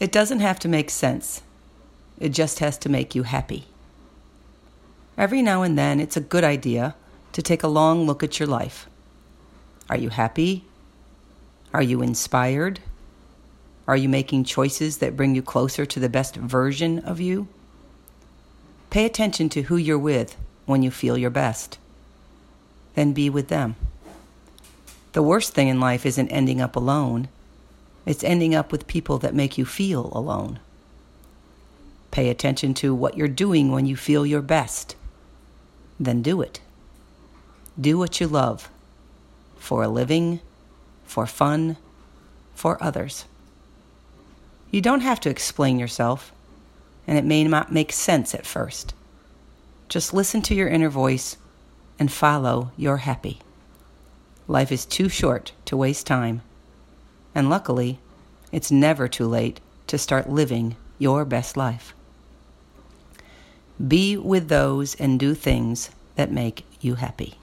It doesn't have to make sense, it just has to make you happy. Every now and then, it's a good idea to take a long look at your life. Are you happy? Are you inspired? Are you making choices that bring you closer to the best version of you? Pay attention to who you're with when you feel your best. Then be with them. The worst thing in life isn't ending up alone, it's ending up with people that make you feel alone. Pay attention to what you're doing when you feel your best. Then do it. Do what you love for a living, for fun, for others. You don't have to explain yourself, and it may not make sense at first. Just listen to your inner voice and follow your happy. Life is too short to waste time, and luckily, it's never too late to start living your best life. Be with those and do things that make you happy.